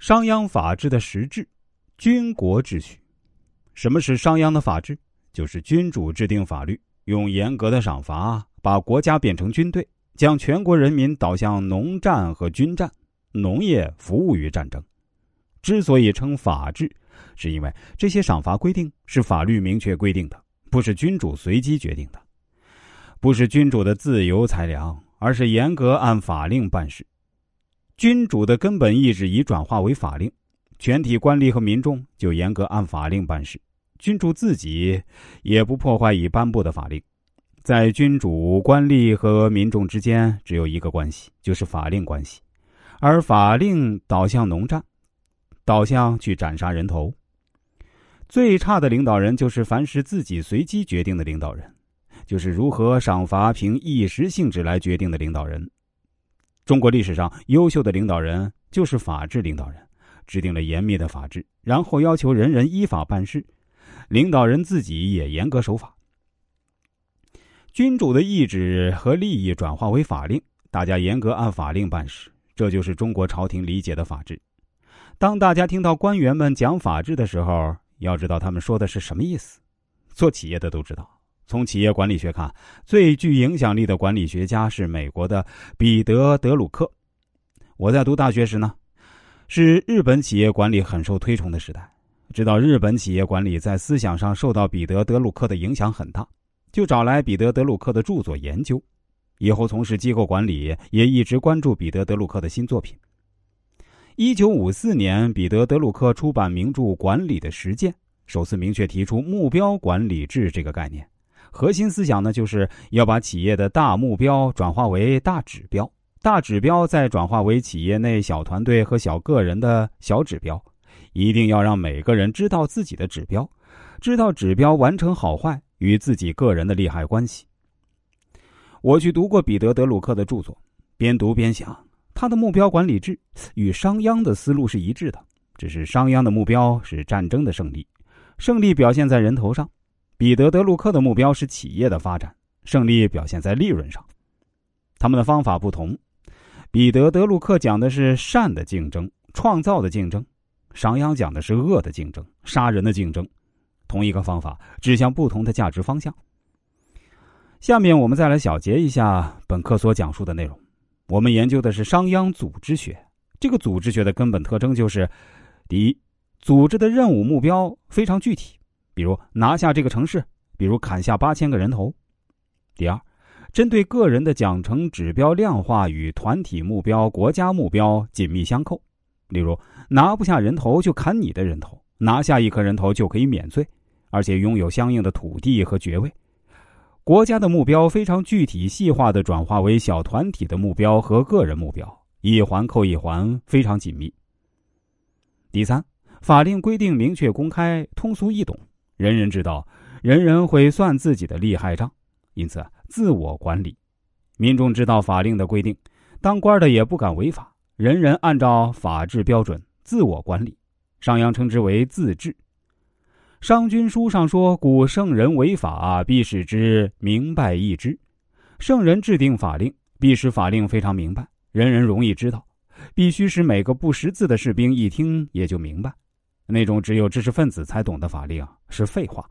商鞅法治的实质，军国秩序。什么是商鞅的法治？就是君主制定法律，用严格的赏罚把国家变成军队，将全国人民导向农战和军战，农业服务于战争。之所以称法治，是因为这些赏罚规定是法律明确规定的，不是君主随机决定的，不是君主的自由裁量，而是严格按法令办事。君主的根本意志已转化为法令，全体官吏和民众就严格按法令办事。君主自己也不破坏已颁布的法令，在君主、官吏和民众之间只有一个关系，就是法令关系。而法令导向农战，导向去斩杀人头。最差的领导人就是凡是自己随机决定的领导人，就是如何赏罚凭一时兴致来决定的领导人。中国历史上优秀的领导人就是法治领导人，制定了严密的法治，然后要求人人依法办事，领导人自己也严格守法。君主的意志和利益转化为法令，大家严格按法令办事，这就是中国朝廷理解的法治。当大家听到官员们讲法治的时候，要知道他们说的是什么意思。做企业的都知道。从企业管理学看，最具影响力的管理学家是美国的彼得·德鲁克。我在读大学时呢，是日本企业管理很受推崇的时代。知道日本企业管理在思想上受到彼得·德鲁克的影响很大，就找来彼得·德鲁克的著作研究。以后从事机构管理，也一直关注彼得·德鲁克的新作品。一九五四年，彼得·德鲁克出版名著《管理的实践》，首次明确提出目标管理制这个概念。核心思想呢，就是要把企业的大目标转化为大指标，大指标再转化为企业内小团队和小个人的小指标，一定要让每个人知道自己的指标，知道指标完成好坏与自己个人的利害关系。我去读过彼得·德鲁克的著作，边读边想，他的目标管理制与商鞅的思路是一致的，只是商鞅的目标是战争的胜利，胜利表现在人头上。彼得·德鲁克的目标是企业的发展，胜利表现在利润上。他们的方法不同。彼得·德鲁克讲的是善的竞争、创造的竞争；商鞅讲的是恶的竞争、杀人的竞争。同一个方法，指向不同的价值方向。下面我们再来小结一下本课所讲述的内容。我们研究的是商鞅组织学。这个组织学的根本特征就是：第一，组织的任务目标非常具体。比如拿下这个城市，比如砍下八千个人头。第二，针对个人的奖惩指标量化与团体目标、国家目标紧密相扣。例如，拿不下人头就砍你的人头，拿下一颗人头就可以免罪，而且拥有相应的土地和爵位。国家的目标非常具体细化的转化为小团体的目标和个人目标，一环扣一环，非常紧密。第三，法令规定明确、公开、通俗易懂。人人知道，人人会算自己的利害账，因此自我管理。民众知道法令的规定，当官的也不敢违法。人人按照法治标准自我管理。商鞅称之为自治。商君书上说：“古圣人为法，必使之明白易知。”圣人制定法令，必使法令非常明白，人人容易知道。必须使每个不识字的士兵一听也就明白。那种只有知识分子才懂的法令是废话。